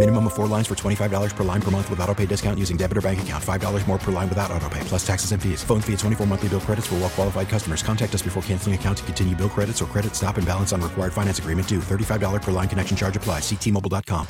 Minimum of four lines for $25 per line per month with auto pay discount using debit or bank account. $5 more per line without auto pay, plus taxes and fees. Phone fee at 24 monthly bill credits for well qualified customers. Contact us before canceling account to continue bill credits or credit stop and balance on required finance agreement due. $35 per line connection charge applies. Ctmobile.com.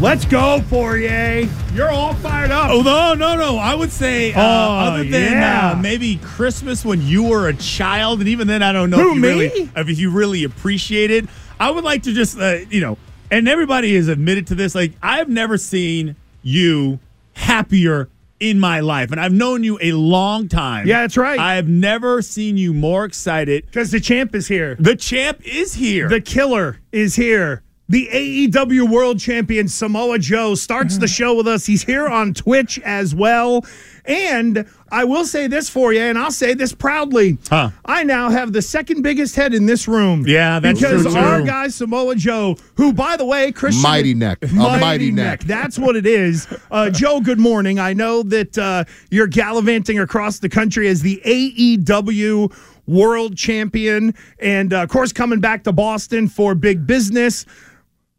Let's go, Fauria. You're all fired up. Oh no, no, no! I would say uh, Oh, other than yeah. uh, maybe Christmas when you were a child, and even then, I don't know Who, if you me? really if you really appreciate it. I would like to just uh, you know, and everybody has admitted to this. Like I've never seen you happier in my life, and I've known you a long time. Yeah, that's right. I have never seen you more excited. Because the champ is here. The champ is here. The killer is here. The AEW World Champion Samoa Joe starts the show with us. He's here on Twitch as well. And I will say this for you, and I'll say this proudly. Huh. I now have the second biggest head in this room. Yeah, that's because true, our too. guy Samoa Joe, who by the way, Christian Mighty neck. A mighty neck. That's what it is. Uh, Joe, good morning. I know that uh, you're gallivanting across the country as the AEW World Champion, and uh, of course, coming back to Boston for big business.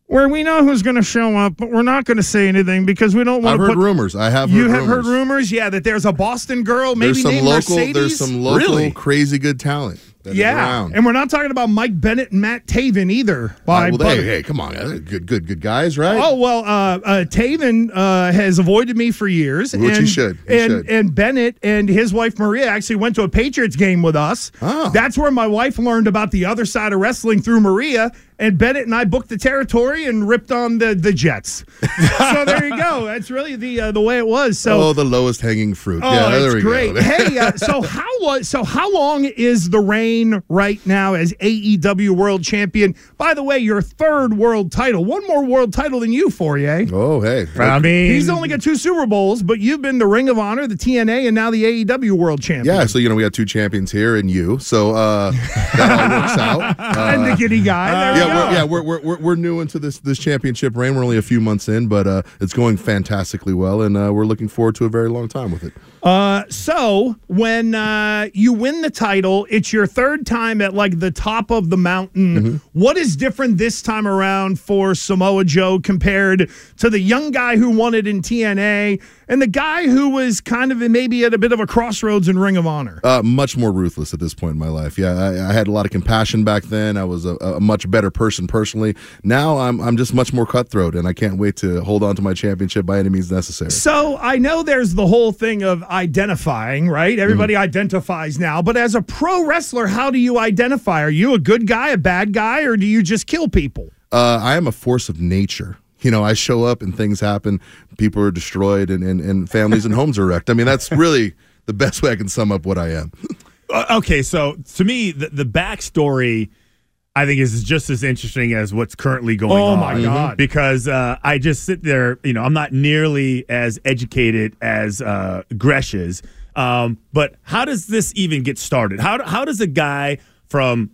Where we know who's going to show up, but we're not going to say anything because we don't want I've to heard put rumors. I have. You heard have heard rumors. rumors, yeah, that there's a Boston girl, maybe There's some named local. Mercedes. There's some local Really? crazy good talent. that is yeah, and we're not talking about Mike Bennett and Matt Taven either. Uh, By well, but- hey, hey, come on, uh, good, good, good guys, right? Oh well, uh, uh, Taven uh, has avoided me for years, Which he and, should. He and should. and Bennett and his wife Maria actually went to a Patriots game with us. Oh. That's where my wife learned about the other side of wrestling through Maria. And Bennett and I booked the territory and ripped on the the Jets. so there you go. That's really the uh, the way it was. So oh, the lowest hanging fruit. Oh, yeah, there that's we great. go. hey, uh, so how was so how long is the reign right now as AEW World Champion? By the way, your third world title, one more world title than you, Fauria. oh, hey. I mean, He's only got two Super Bowls, but you've been the Ring of Honor, the TNA, and now the AEW World Champion. Yeah, so you know we got two champions here and you, so uh, that all works out. Uh, and the giddy guy. There yeah, we we're, yeah, we're, we're, we're, we're new into this this championship reign. We're only a few months in, but uh, it's going fantastically well, and uh, we're looking forward to a very long time with it. Uh, so when uh, you win the title, it's your third time at like the top of the mountain. Mm-hmm. What is different this time around for Samoa Joe compared to the young guy who won it in TNA and the guy who was kind of maybe at a bit of a crossroads in Ring of Honor? Uh, much more ruthless at this point in my life. Yeah, I, I had a lot of compassion back then. I was a, a much better person personally. Now I'm I'm just much more cutthroat, and I can't wait to hold on to my championship by any means necessary. So I know there's the whole thing of identifying, right? Everybody Mm-hmm. identifies now, but as a pro wrestler, how do you identify? Are you a good guy, a bad guy, or do you just kill people? Uh, I am a force of nature. You know, I show up and things happen. People are destroyed, and, and, and families and homes are wrecked. I mean, that's really the best way I can sum up what I am. Uh, okay, so to me, the, the backstory, I think, is just as interesting as what's currently going Oh, on. Oh my God. Because uh, I just sit there, you know, I'm not nearly as educated as uh, Gresh is. Um, but how does this even get started? How, how does a guy from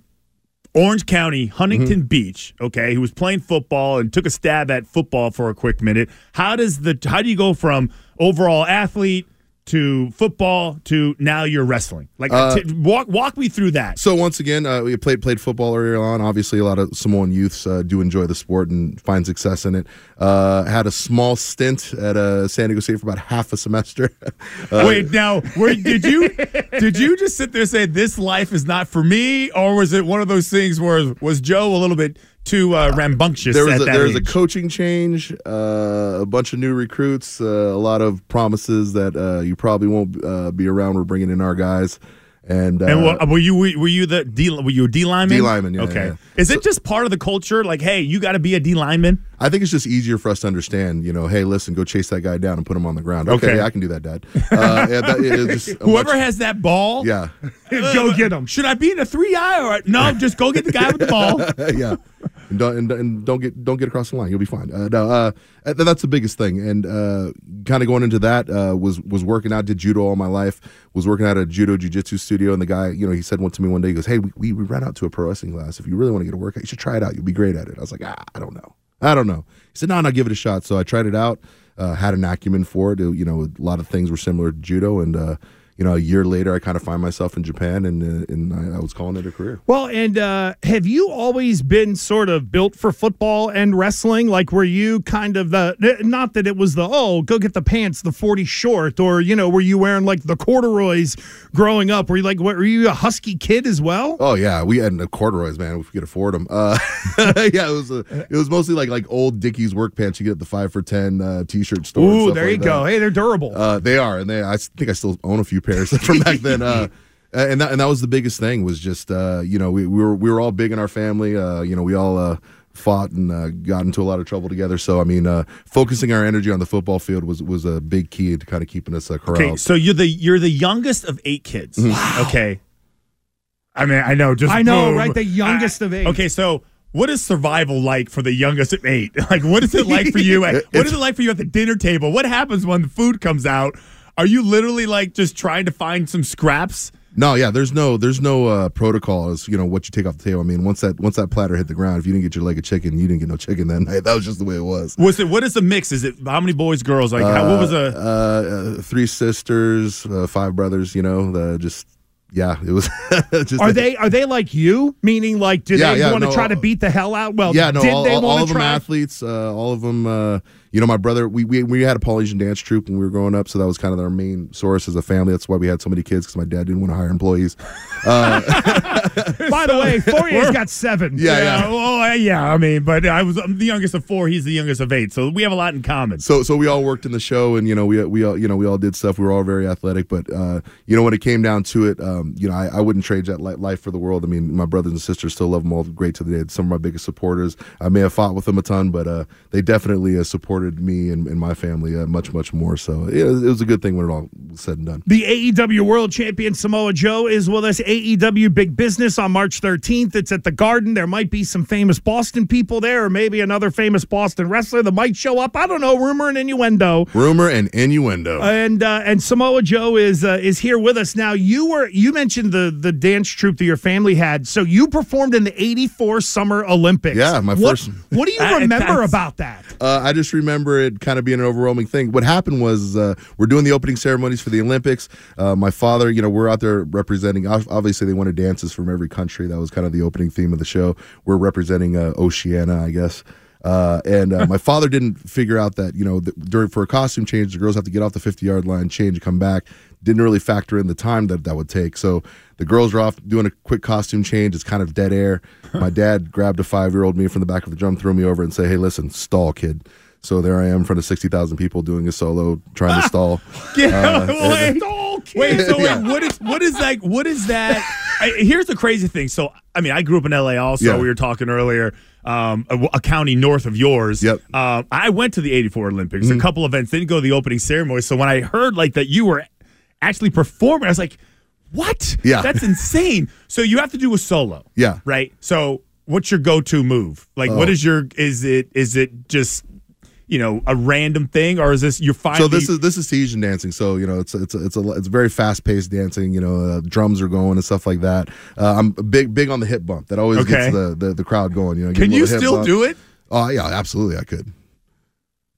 Orange County, Huntington Beach, okay, who was playing football and took a stab at football for a quick minute. How does the how do you go from overall athlete to football to now you're wrestling? Like Uh, t- walk walk me through that. So once again, uh, we played played football earlier on. Obviously, a lot of Samoan youths uh, do enjoy the sport and find success in it. Uh, had a small stint at uh, San Diego State for about half a semester. Uh, Wait, now, were, did you did you just sit there and say this life is not for me, or was it one of those things where was Joe a little bit too uh, rambunctious there was at a, that there was a coaching change, uh, a bunch of new recruits, uh, a lot of promises that uh, you probably won't uh, be around. We're bringing in our guys, And, uh, And what, were you were you the D were you a D lineman? D lineman, yeah, Okay. yeah. Is it just part of the culture? Like, hey, you got to be a D lineman. I think it's just easier for us to understand. You know, hey, listen, go chase that guy down and put him on the ground. Okay, Okay. yeah, I can do that, Dad. Uh, yeah, that, it's just Whoever much- has that ball, yeah, Go get him. Should I be in a three eye or no? Just go get the guy with the ball. yeah. And don't, and, and don't get don't get across the line. You'll be fine. Uh, no, uh, that's the biggest thing. And uh, kind of going into that uh, was was working out. Did judo all my life. Was working out at a judo jiu-jitsu studio. And the guy, you know, he said one to me one day. He goes, "Hey, we, we, we ran out to a pro wrestling class. If you really want to get a workout, you should try it out. You'll be great at it." I was like, ah, "I don't know. I don't know." He said, "No, no, give it a shot." So I tried it out. Uh, had an acumen for it. It- You know, a lot of things were similar to judo, and uh, you know, a year later, I kind of find myself in Japan, and uh, and I, I was calling it a career. Well, and uh, have you always been sort of built for football and wrestling? Like, were you kind of the not that it was the oh, go get the pants, the forty short, or you know, were you wearing like the corduroys growing up? Were you like, what, were you a husky kid as well? Oh yeah, we had the corduroys, man. If we could afford them, uh, yeah, it was a, it was mostly like like old Dickies work pants you get at the five for ten uh, t-shirt store. Ooh, there like you go. Hey, they're durable. Uh, they are, and they. I think I still own a few pairs from back then. Uh, and that and that was the biggest thing was just uh, you know we, we were we were all big in our family. Uh, you know we all. Uh, Fought and uh, got into a lot of trouble together. So I mean, uh, focusing our energy on the football field was was a big key to kind of keeping us uh, corralled. Okay, so you're the you're the youngest of eight kids. Mm-hmm. Okay. I mean, I know. Just I know, boom. right? The youngest of eight. Okay, so what is survival like for the youngest of eight? Like, what is it like for you? At, what is it like for you at the dinner table? What happens when the food comes out? Are you literally like just trying to find some scraps? No, yeah, there's no there's no uh, protocol as you know what you take off the table. I mean, once that once that platter hit the ground, if you didn't get your leg of chicken, you didn't get no chicken. that hey, that was just the way it was. Was it what is the mix? Is it how many boys, girls? Like, how, what was a? uh, uh, three sisters, uh, five brothers? You know, the just yeah, it was. just Are they are they like you? Meaning, like, do Yeah, they yeah, want to no, try to uh, beat the hell out? Well, yeah, no, did all, they all, all of them athletes, uh, all of them. Uh, you know, my brother, we, we we had a Polynesian dance troupe when we were growing up, so that was kind of our main source as a family. That's why we had so many kids because my dad didn't want to hire employees. Uh, By the way, Fauria's got seven. Yeah, yeah. Oh, uh, yeah. I mean, but I was I'm the youngest of four. He's the youngest of eight, so we have a lot in common. So so we all worked in the show, and you know we we all you know we all did stuff. We were all very athletic, but uh, you know when it came down to it, um, you know I, I wouldn't trade that li- life for the world. I mean, my brothers and sisters still love them all great to the day. Some of my biggest supporters. I may have fought with them a ton, but uh, they definitely uh, supported me and, and my family uh, much much more. So it, was- it was a good thing when it all was said and done. The AEW World Champion Samoa Joe is with us. AEW Big Business on March 13th. It's at the Garden. There might be some famous Boston people there, or maybe another famous Boston wrestler that might show up. I don't know. Rumor and innuendo. Rumor and innuendo. And uh, and Samoa Joe is uh, is here with us now. You were you mentioned the the dance troupe that your family had. So you performed in the '84 Summer Olympics. Yeah, my What- first- What do you remember about that? Uh, I just remember it kind of being an overwhelming thing. What happened was uh, we're doing the opening ceremonies for the Olympics. Uh, my father, you know, we're out there representing. Obviously, they wanted dances from every country. That was kind of the opening theme of the show. We're representing uh, Oceania, I guess. Uh, and uh, my father didn't figure out that you know th- during for a costume change, the girls have to get off the fifty yard line, change, come back. Didn't really factor in the time that that would take. So the girls are off doing a quick costume change. It's kind of dead air. My dad grabbed a five year old me from the back of the drum, threw me over, and say, "Hey, listen, stall, kid." So there I am in front of sixty thousand people doing a solo, trying to stall. Yeah, Uh, wait, wait. So wait, Yeah. what is what is like? What is that? I, here's the crazy thing. So I mean, I grew up in LA. Also, Yeah. we were talking earlier. Um, a, a county north of yours. Yep. Um, I went to the '84 Olympics. Mm-hmm. A couple events. Didn't go to the opening ceremony. So when I heard like that you were actually performing, I was like, "What? Yeah. that's insane." So you have to do a solo. Yeah. Right. So what's your go-to move? Like, what Oh. is your? Is it? Is it just? You know, a random thing, or is this you're finally? So this is this is Tahitian dancing. So you know, it's it's a, it's a it's very fast paced dancing. You know, uh, drums are going and stuff like that. Uh, I'm big big on the hip bump. That always Okay. gets the, the the crowd going. You know, Can you still do it? Oh yeah, absolutely, I could.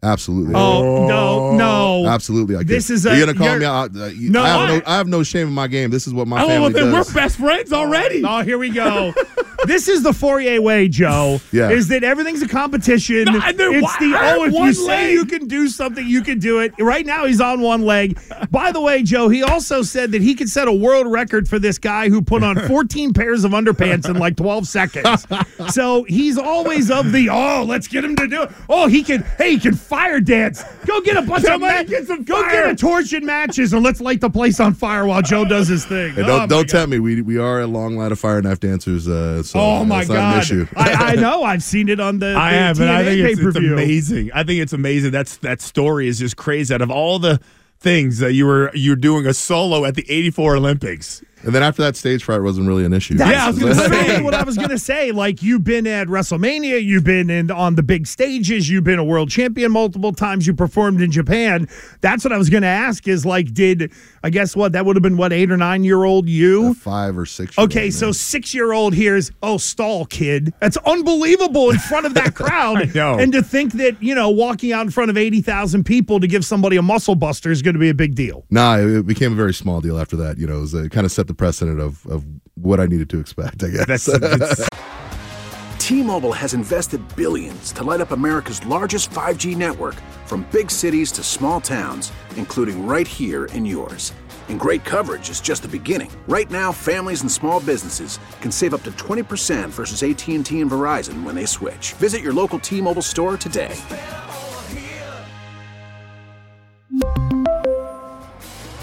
Absolutely. Oh no, no! Absolutely, I could. This is Are a- you're gonna call me out? Uh, you- No, I have I- no, I have no shame in my game. This is what my Oh, family then we're best friends already. Oh, here we go. this is the Fauria way, Joe. Yeah. Is that everything's a competition? No, and then it's why- the I have oh, if you one say leg. you can do something, you can do it. Right now, he's on one leg. By the way, Joe, he also said that he could set a world record for this guy who put on 14 pairs of underpants in like 12 seconds. So he's always of the oh, let's get him to do it. Oh, he can. Hey, he can fire dance. Go get a bunch of Somebody ma- get some go fire. get a torch and matches, and let's light the place on fire while Joe does his thing. Hey, Oh, don't my don't tempt me. We we are a long line of fire knife dancers. Uh, so Oh my that's not an God! I, I know. I've seen it on the. I the have, and I think it's, it's amazing. I think it's amazing. That's that story is just crazy. Out of all the things that you were you're doing a solo at the '84 Olympics. And then after that, stage fright wasn't really an issue. That's Yeah, I was gonna say. what I was gonna say. Like you've been at WrestleMania, you've been in on the big stages, you've been a world champion multiple times, you performed in Japan. That's what I was gonna ask. Is like, did I guess what that would have been? What eight or nine year old you? five or six. Okay, so six year old hears, oh, stall kid. That's unbelievable in front of that crowd. I know. And to think that, you know, walking out in front of 80,000 people to give somebody a muscle buster is going to be a big deal. Nah, it it became a very small deal after that. You know, it, was, uh, kind of set the precedent of of what I needed to expect. I guess. That's, that's T-Mobile has invested billions to light up America's largest 5G network from big cities to small towns, including right here in yours. And great coverage is just the beginning. Right now, families and small businesses can save up to 20% versus AT&T and Verizon when they switch. Visit your local T-Mobile store today.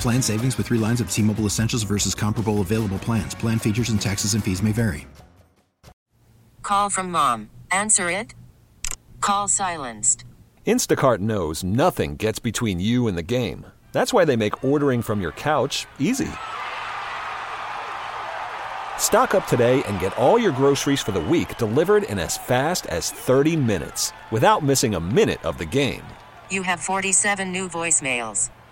Plan savings with three lines of T Mobile Essentials versus comparable available plans. Plan features and taxes and fees may vary. Call from mom. Answer it. Call silenced. Instacart knows nothing gets between you and the game. That's why they make ordering from your couch easy. Stock up today and get all your groceries for the week delivered in as fast as 30 minutes without missing a minute of the game. You have 47 new voicemails.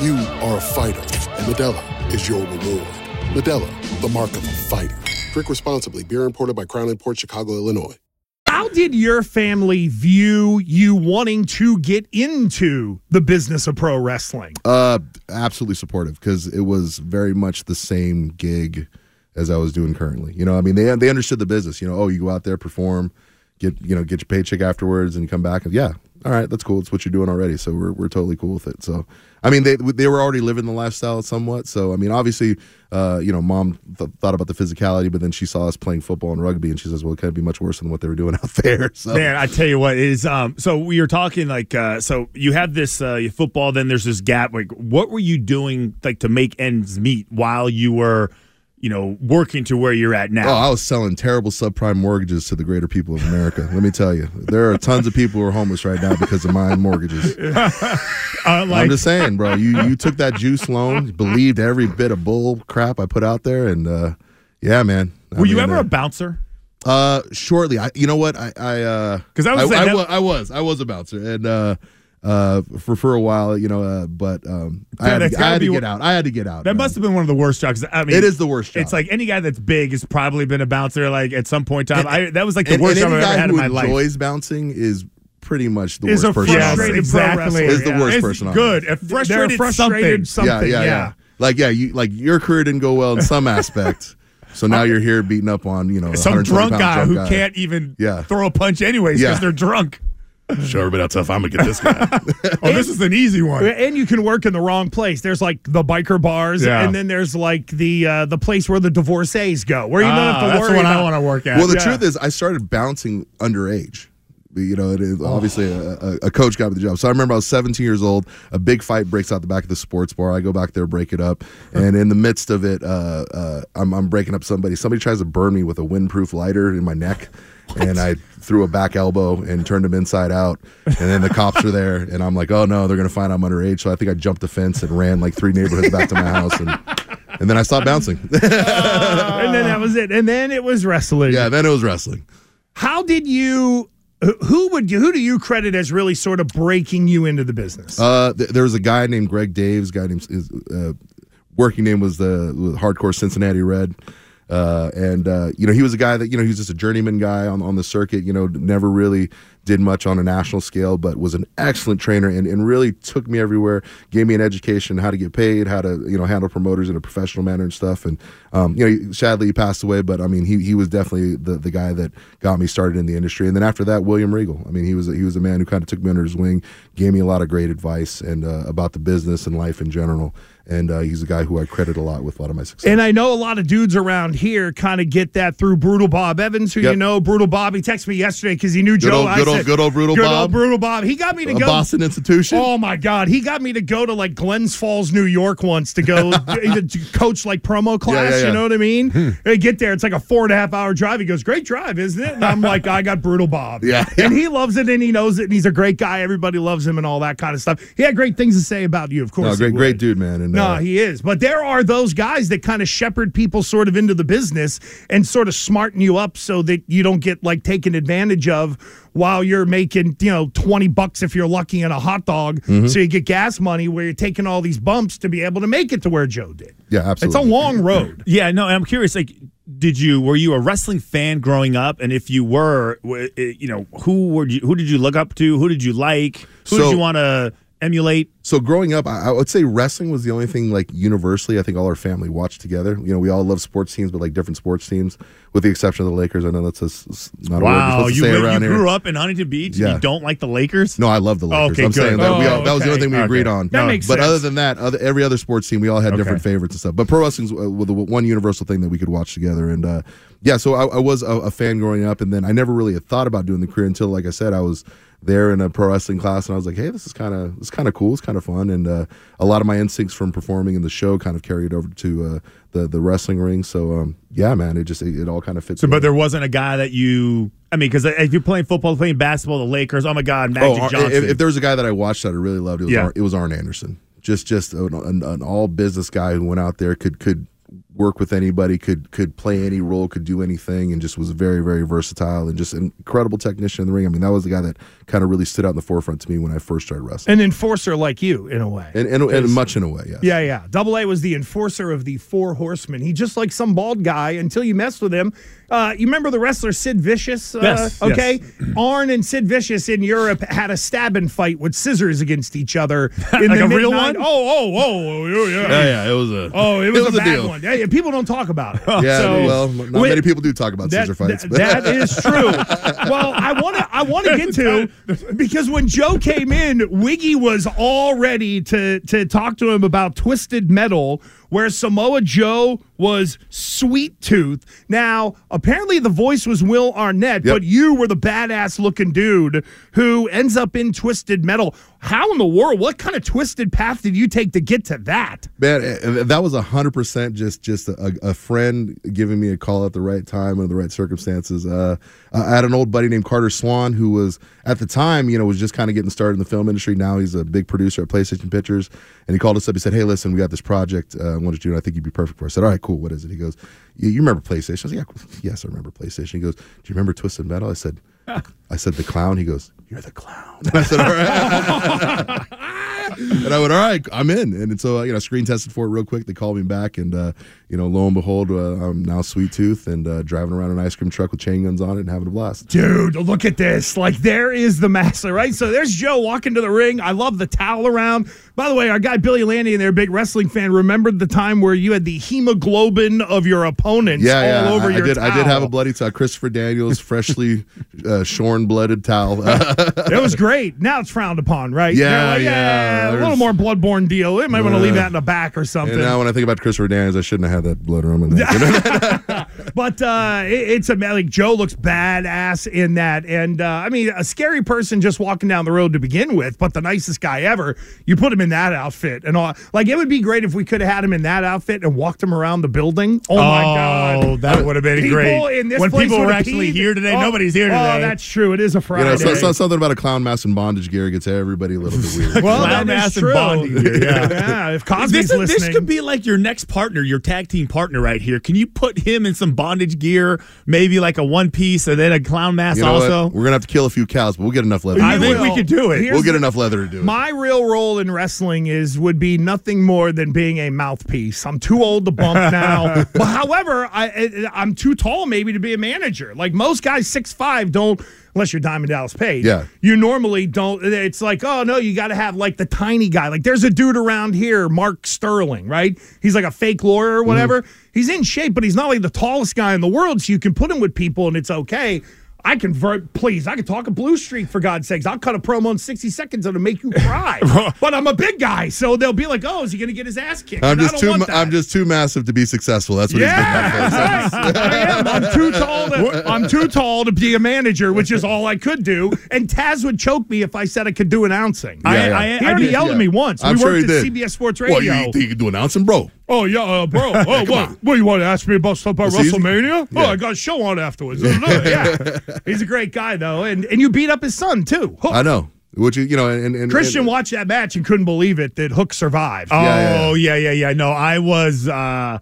You are a fighter, and Modelo is your reward. Modelo, the mark of a fighter. Drink responsibly. Beer imported by Crown Port Chicago, Illinois. How did your family view you wanting to get into the business of pro wrestling? Uh, absolutely supportive because it was very much the same gig as I was doing currently. You know, I mean, they they understood the business. You know, oh, you go out there, perform, get you know, get your paycheck afterwards, and come back and yeah, all right, that's cool. It's what you're doing already, so we're we're totally cool with it. So, I mean, they they were already living the lifestyle somewhat. So, I mean, obviously, uh, you know, mom th- thought about the physicality, but then she saw us playing football and rugby, and she says, well, it can't be much worse than what they were doing out there. So, Man, I tell you what it is. Um, so we were talking like, uh, so you have this uh, football, then there's this gap. Like, what were you doing like to make ends meet while you were, you know, working to where you're at now? Oh, I was selling terrible subprime mortgages to the greater people of America. Let me tell you, there are tons of people who are homeless right now because of my mortgages. Uh, I'm just saying, bro. You you took that juice loan, believed every bit of bull crap I put out there, and uh, yeah, man. I were you ever uh, a bouncer? Uh, shortly. I, you know what? I, I, uh, because I was I, I, that- I was, I was a bouncer, and uh, uh, for for a while, you know, uh, but um, I had, to, I gotta had to get out. I had to get out. That man. must have been one of the worst jobs. I mean, It is the worst job. It's like any guy that's big has probably been a bouncer. Like at some point in time, I, that was like the and, worst and job I've ever had in my life. enjoys bouncing is pretty much the Is worst person. on Yes, earth. frustrated exactly. wrestler, Is the yeah. worst It's person on good. earth. A frustrated, They're frustrated something. something. yeah, yeah, yeah. Like yeah, you like your career didn't go well in some aspect, so now you're here beating up on you know Some drunk guy drunk who guy. can't even Yeah. throw a punch anyways because Yeah. they're drunk. Show everybody how tough I'm gonna get this guy. Oh, this is an easy one. And you can work in the wrong place. There's like the biker bars, Yeah. and then there's like the uh, the place where the divorcees go, where you don't Ah, have to that's worry the one about. I want to work at. well, the Yeah. truth is, I started bouncing underage. You know, it Oh. obviously a, a, a coach got me the job. So I remember I was 17 years old. A big fight breaks out the back of the sports bar. I go back there, break it up, and in the midst of it, uh, uh, I'm, I'm breaking up somebody. Somebody tries to burn me with a windproof lighter in my neck, and I threw a back elbow and turned him inside out. And then the cops are there, and I'm like, oh no, they're gonna find I'm underage. So I think I jumped the fence and ran like three neighborhoods back to my house, and and then I stopped bouncing. and then that was it. And then it was wrestling. yeah, then it was wrestling. how did you? Who would you, who do you credit as really sort of breaking you into the business? Uh, th- there was a guy named Greg Daves. Guy named his uh, working name was the was hardcore Cincinnati Red. Uh, and uh, you know he was a guy that you know he was just a journeyman guy on, on the circuit. You know, never really did much on a national scale, but was an excellent trainer and, and really took me everywhere. Gave me an education how to get paid, how to you know handle promoters in a professional manner and stuff. And um, you know, sadly he passed away, but I mean he he was definitely the the guy that got me started in the industry. And then after that, William Regal. I mean he was a, he was a man who kind of took me under his wing, gave me a lot of great advice and uh, about the business and life in general. And uh, he's a guy who I credit a lot with a lot of my success. And I know a lot of dudes around here kind of get that through Brutal Bob Evans, who Yep. you know. Brutal Bob, he texted me yesterday because he knew Good Joe. old- good old- good old Brutal good Bob. Old Brutal Bob. He got me to a go. Boston institution. Oh my God, he got me to go to like Glens Falls, New York once to go to coach like promo class. yeah, yeah. You know what I mean? Hmm. I get there, it's like a four and a half hour drive. He goes, "Great drive, isn't it?" And I'm like, "I got Brutal Bob." Yeah. and he loves it and he knows it and he's a great guy. Everybody loves him and all that kind of stuff. He had great things to say about you, of course. No, great, great dude, man. And No, uh, he is. But there are those guys that kind of shepherd people sort of into the business and sort of smarten you up so that you don't get like taken advantage of while you're making, you know, 20 bucks if you're lucky in a hot dog. Mhm. So you get gas money where you're taking all these bumps to be able to make it to where Joe did. yeah, absolutely. It's a long road. Yeah, no, and I'm curious. Like, did you were you a wrestling fan growing up? And if you were, eh, you know, who were you? Who did you look up to? Who did you like? Who So- did you want to emulate? So growing up, I, I would say wrestling was the only thing like universally. I think all our family watched together. You know, we all love sports teams, but like different sports teams, with the exception of the Lakers. I know that's a, s- not a word we're Wow, supposed to you, say around you here. grew up in Huntington Beach. and you don't like the Lakers? No, I love the Lakers. Okay, I'm good. saying that we Oh, all, that was the only thing we Okay. agreed on. That makes but sense. other than that, other, every other sports team, we all had Okay. different favorites and stuff. But pro wrestling's uh, was the one universal thing that we could watch together. And uh, yeah, so I, I was a, a fan growing up, and then I never really had thought about doing the career until, like I said, I was there in a pro wrestling class, and I was like, hey, this is kind of this kind of cool. It's kind of fun, and uh, a lot of my instincts from performing in the show kind of carried over to uh, the the wrestling ring. So um, yeah, man, it just it, it all kind of fits. So, but there wasn't a guy that you. I mean, because if you're playing football, playing basketball, the Lakers. Oh my God, Magic oh, Johnson. If, if there was a guy that I watched that I really loved, it was Yeah. Ar- it was Arn Anderson. Just just an, an, an all business guy who went out there could could work with anybody, could could play any role, could do anything, and just was very very versatile and just an incredible technician in the ring. I mean, that was the guy that kind of really stood out in the forefront to me when I first started wrestling, An enforcer like you, in a way. and and, and much in a way, yeah. Yeah, yeah. Double A was the enforcer of the Four Horsemen. He just like some bald guy until you messed with him. Uh, you remember the wrestler Sid Vicious? Uh, Yes, Okay. Arn and Sid Vicious in Europe had a stabbing fight with scissors against each other. In Like the a real mid-nine- one? Oh, oh, oh, oh, yeah. Yeah, yeah, it was a Oh, it was, a, bad deal. one. Yeah, yeah, people don't talk about it. Yeah, So, well, not with- many people do talk about that, scissor fights. that- but that is true. well, I want to I want to get to because when Joe came in, Wiggy was all ready to to talk to him about Twisted Metal, where Samoa Joe was Sweet Tooth. Now, apparently the voice was Will Arnett, Yep. but you were the badass looking dude who ends up in Twisted Metal. How in the world? What kind of twisted path did you take to get to that? Man, eh, that was hundred percent just just a, a friend giving me a call at the right time under the right circumstances. Uh, I had an old buddy named Carter Swan who was at the time, you know, was just kind of getting started in the film industry. Now he's a big producer at PlayStation Pictures, and he called us up. He said, "Hey, listen, we got this project uh, I wanted to do, and I think you'd be perfect for." it." I said, "All right, cool. What is it?" He goes, "You, remember PlayStation?" I said, "Yeah, yes, I remember PlayStation." He goes, "Do you remember Twisted Metal?" I said, "I said the clown." He goes, "You're the clown." And I said, "All right." and I went, all right, I'm in. And so, uh, you know, screen tested for it real quick. They called me back, and uh, you know, lo and behold, uh, I'm now Sweet Tooth and uh, driving around an ice cream truck with chain guns on it and having a blast. Dude, look at this. Like, there is the master, right? So there's Joe walking to the ring. I love the towel around. By the way, our guy Billy Landy and their big wrestling fan remembered the time where you had the hemoglobin of your opponents Yeah, all yeah. over I, your I did. towel. I did have a bloody towel. Christopher Daniels, freshly uh, shorn, blooded towel. It was great. Now it's frowned upon, right? Yeah, like, yeah, A little more bloodborne deal. It might want to leave that in the back or something. and now when I think about Christopher Daniels, I shouldn't have had that blood rum in there. But uh, it, it's a like Joe looks badass in that, and uh, I mean a scary person just walking down the road to begin with, but the nicest guy ever. You put him in that outfit and all. Like it would be great if we could have had him in that outfit and walked him around the building. Oh, my god, that would have been People great. in this when place people were actually peed. here today, Oh, nobody's here Oh, today. that's true. It is a you Friday. know, so, so, something about a clown mask and bondage gear gets everybody a little bit weird. well, Clown that is mask and true. bonding gear, yeah. yeah, if Cosby's this, is- listening, this could be like your next partner, your tag team partner right here. Can you put him in some bondage gear, maybe like a one piece, and then a clown mask You know also. what? We're gonna have to kill a few cows, but we'll get enough leather. I think it. we could do it. Here's We'll get the- enough leather to do it. My real role in wrestling is would be nothing more than being a mouthpiece. I'm too old to bump now. but however, I, I I'm too tall maybe to be a manager. Like most guys, six five don't. Unless you're Diamond Dallas Page, Yeah. you normally don't. It's like, oh no, you got to have like the tiny guy. Like there's a dude around here, Mark Sterling, right? He's like a fake lawyer or whatever. Mm-hmm. He's in shape, but he's not like the tallest guy in the world. So you can put him with people, and it's okay. I can ver- please. I can talk a Blue Streak for God's sakes. I'll cut a promo in sixty seconds that'll make you cry. but I'm a big guy, so they'll be like, "Oh, is he going to get his ass kicked?" I'm And just too. want ma- that. I'm just too massive to be successful. That's what he's Yeah, been. I am. I'm too tall. To, I'm too tall to be a manager, which is all I could do. And Taz would choke me if I said I could do announcing. I- Yeah, I- he I already did- yelled at me once. I'm we sure worked he at did. CBS Sports Radio. you think you can do announcing, bro? Oh yeah, uh, bro. Oh, what? on. What you want to ask me about stuff about It's easy. WrestleMania? Oh, I got a show on afterwards. yeah, he's a great guy though, and and you beat up his son too. Hook. I know. Which you you know, and, and Christian and, watched that match and couldn't believe it that Hook survived. Oh Yeah, yeah, yeah, yeah. No, I was, uh,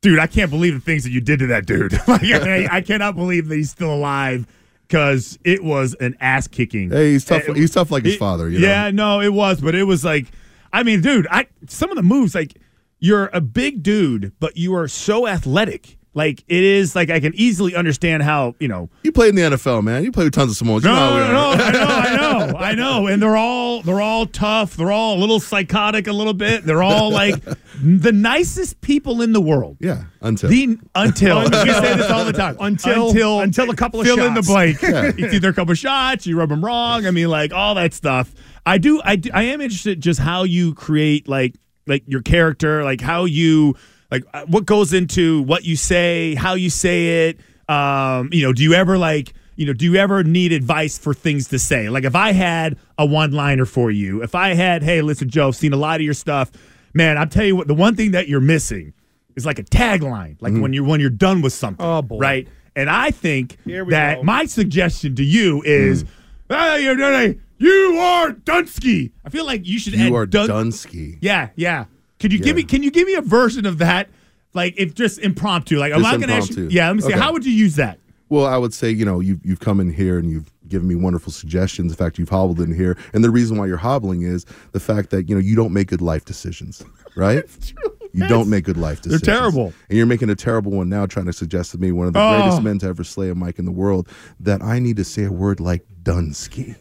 dude. I can't believe the things that you did to that dude. like, I, I cannot believe that he's still alive because it was an ass kicking. Hey, he's tough. It- he's tough like his it- father. You know? yeah, no, it was, but it was like, I mean, dude, I some of the moves like you're a big dude, but you are so athletic. Like it is like I can easily understand how you know. You played in the NFL, man. You played with tons of Samoans. You No, know how no, no, I know, I know, I know, and they're all they're all tough. They're all a little psychotic, a little bit. They're all like the nicest people in the world. Yeah, until The until we say this all the time Until- until until a couple of shots. fill in the shots. blank. It's either a couple of shots, you rub them wrong. I mean, like all that stuff. I do. I do, I am interested just how you create like like your character, like how you like uh, what goes into what you say, how you say it. Um, you know, do you ever like you know, do you ever need advice for things to say? Like if I had a one liner for you, if I had, hey, listen, Joe, I've seen a lot of your stuff, man. I'm telling you what, the one thing that you're missing is like a tagline, like when you're when you're done with something. Oh, boy. right? And I think that go. my suggestion to you is, "Ah, you're done- you are Dunsky. I feel like you should add You are Dun- Dunsky. Yeah, yeah. Could you give me? Can you give me a version of that? Like if just impromptu. Like I'm Just not gonna ask you. impromptu. Yeah, let me see. Okay. How would you use that? Well, I would say, you know, you've, you've come in here and you've given me wonderful suggestions. In fact, you've hobbled in here. And the reason why you're hobbling is the fact that, you know, you don't make good life decisions, right? You don't make good life decisions. They're decisions. terrible. And you're making a terrible one now, trying to suggest to me, one of the Oh. greatest men to ever slay a mic in the world, that I need to say a word like Dunsky.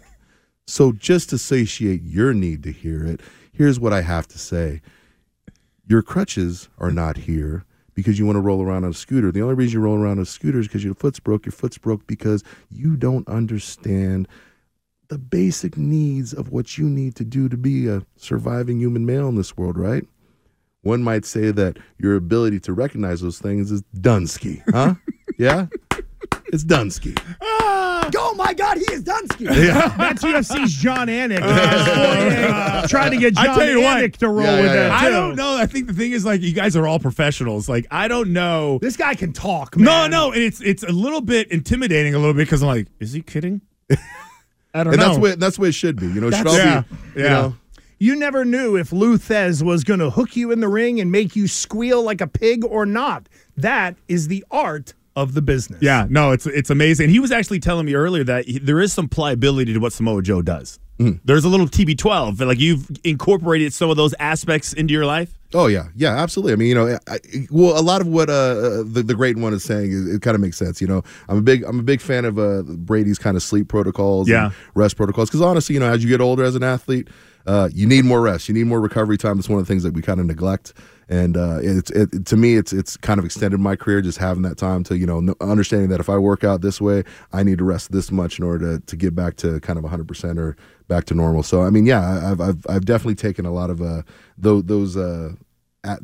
So just to satiate your need to hear it, here's what I have to say. Your crutches are not here because you want to roll around on a scooter. The only reason you roll around on a scooter is because your foot's broke. Your foot's broke because you don't understand the basic needs of what you need to do to be a surviving human male in this world, right? One might say that your ability to recognize those things is Dunsky, huh? yeah? It's Dunsky. Oh my God, he is Dunsky. That's UFC's Jon Anik. Uh, trying to get John tell you what. Anik to roll Yeah, yeah, with yeah. that. I too. don't know. I think the thing is like you guys are all professionals. Like I don't know. This guy can talk. No, man. no, and it's it's a little bit intimidating a little bit because I'm like, is he kidding? I don't know. And know. that's where that's what it should be. You know, it should all yeah, be, yeah. you know, You never knew if Lou Thesz was going to hook you in the ring and make you squeal like a pig or not. That is the art of the business. Yeah, no, it's it's amazing. He was actually telling me earlier that he, there is some pliability to what Samoa Joe does. Mm. There's a little TB12, like you've incorporated some of those aspects into your life. Oh yeah, yeah, absolutely. I mean, you know, I, well, a lot of what uh, uh, the the great one is saying is, it kind of makes sense. You know, I'm a big I'm a big fan of uh, Brady's kind of sleep protocols, Yeah. and rest protocols. Because honestly, you know, as you get older as an athlete, uh, you need more rest, you need more recovery time. It's one of the things that we kind of neglect. And uh, it's it, to me, it's it's kind of extended my career just having that time to you know understanding that if I work out this way, I need to rest this much in order to, to get back to kind of 100 percent or back to normal. So I mean, yeah, I've I've, I've definitely taken a lot of uh, those. Uh,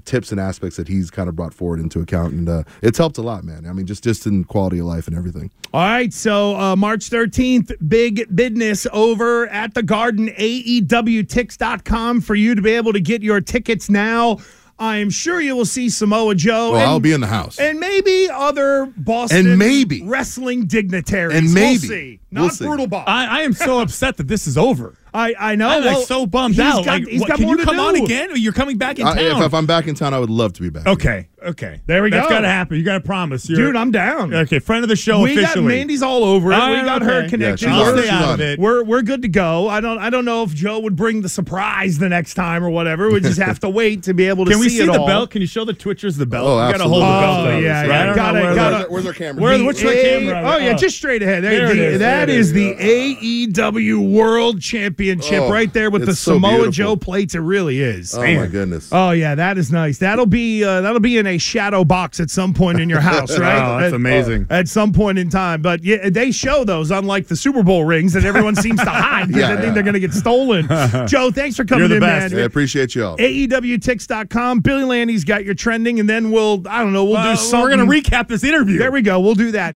tips and aspects that he's kind of brought forward into account, and uh, it's helped a lot, man. I mean, just just in quality of life and everything. All right, so uh, March 13th, big business over at the Garden, AEWTix.com for you to be able to get your tickets now. I am sure you will see Samoa Joe. Well, and, I'll be in the house. And maybe other Boston And maybe. wrestling dignitaries. And We'll maybe. see. We'll Not see. Brutal Bob. I, I am so upset that this is over. I, I know. I'm like Well, so bummed he's out. got- like, he's what, got can more you to come on again? Or you're coming back in I, town? if, if I'm back in town, I would love to be back. okay, Okay, There we That's go. That's got to happen. You got to promise, You're- Dude, I'm down. Okay, friend of the show we got. Mandy's all over it. All we got okay. her connected. she's I'll stay out of it. We're we're good to go. I don't I don't know if Joe would bring the surprise the next time or whatever. We just have to wait to be able to Can we see, see the all. belt? Can you show the Twitchers the belt? Oh, you got to hold the absolutely. belt. Oh, yeah, right? yeah. I don't Got it, where got it. Where's our camera? Where, The which way A- camera? Oh yeah, Oh. just straight ahead. There, There it the- is. That There it is is. the AEW World Championship Oh, right there with the so Samoa beautiful. Joe plates. It really is. Oh my goodness. Oh yeah, that is nice. That'll be uh, that'll be in a shadow box at some point in your house, right? Oh, that's At- amazing. At some point in time, but yeah, they show those unlike the Super Bowl rings that everyone seems to hide because Yeah, they think yeah. they're going to get stolen. Joe, thanks for coming You're the in, best. man. I appreciate you all. E AEWTix.com. Billy Landy's got your trending, and then we'll I don't know we'll Uh, do something. we're going to recap this interview. There we go. We'll do that.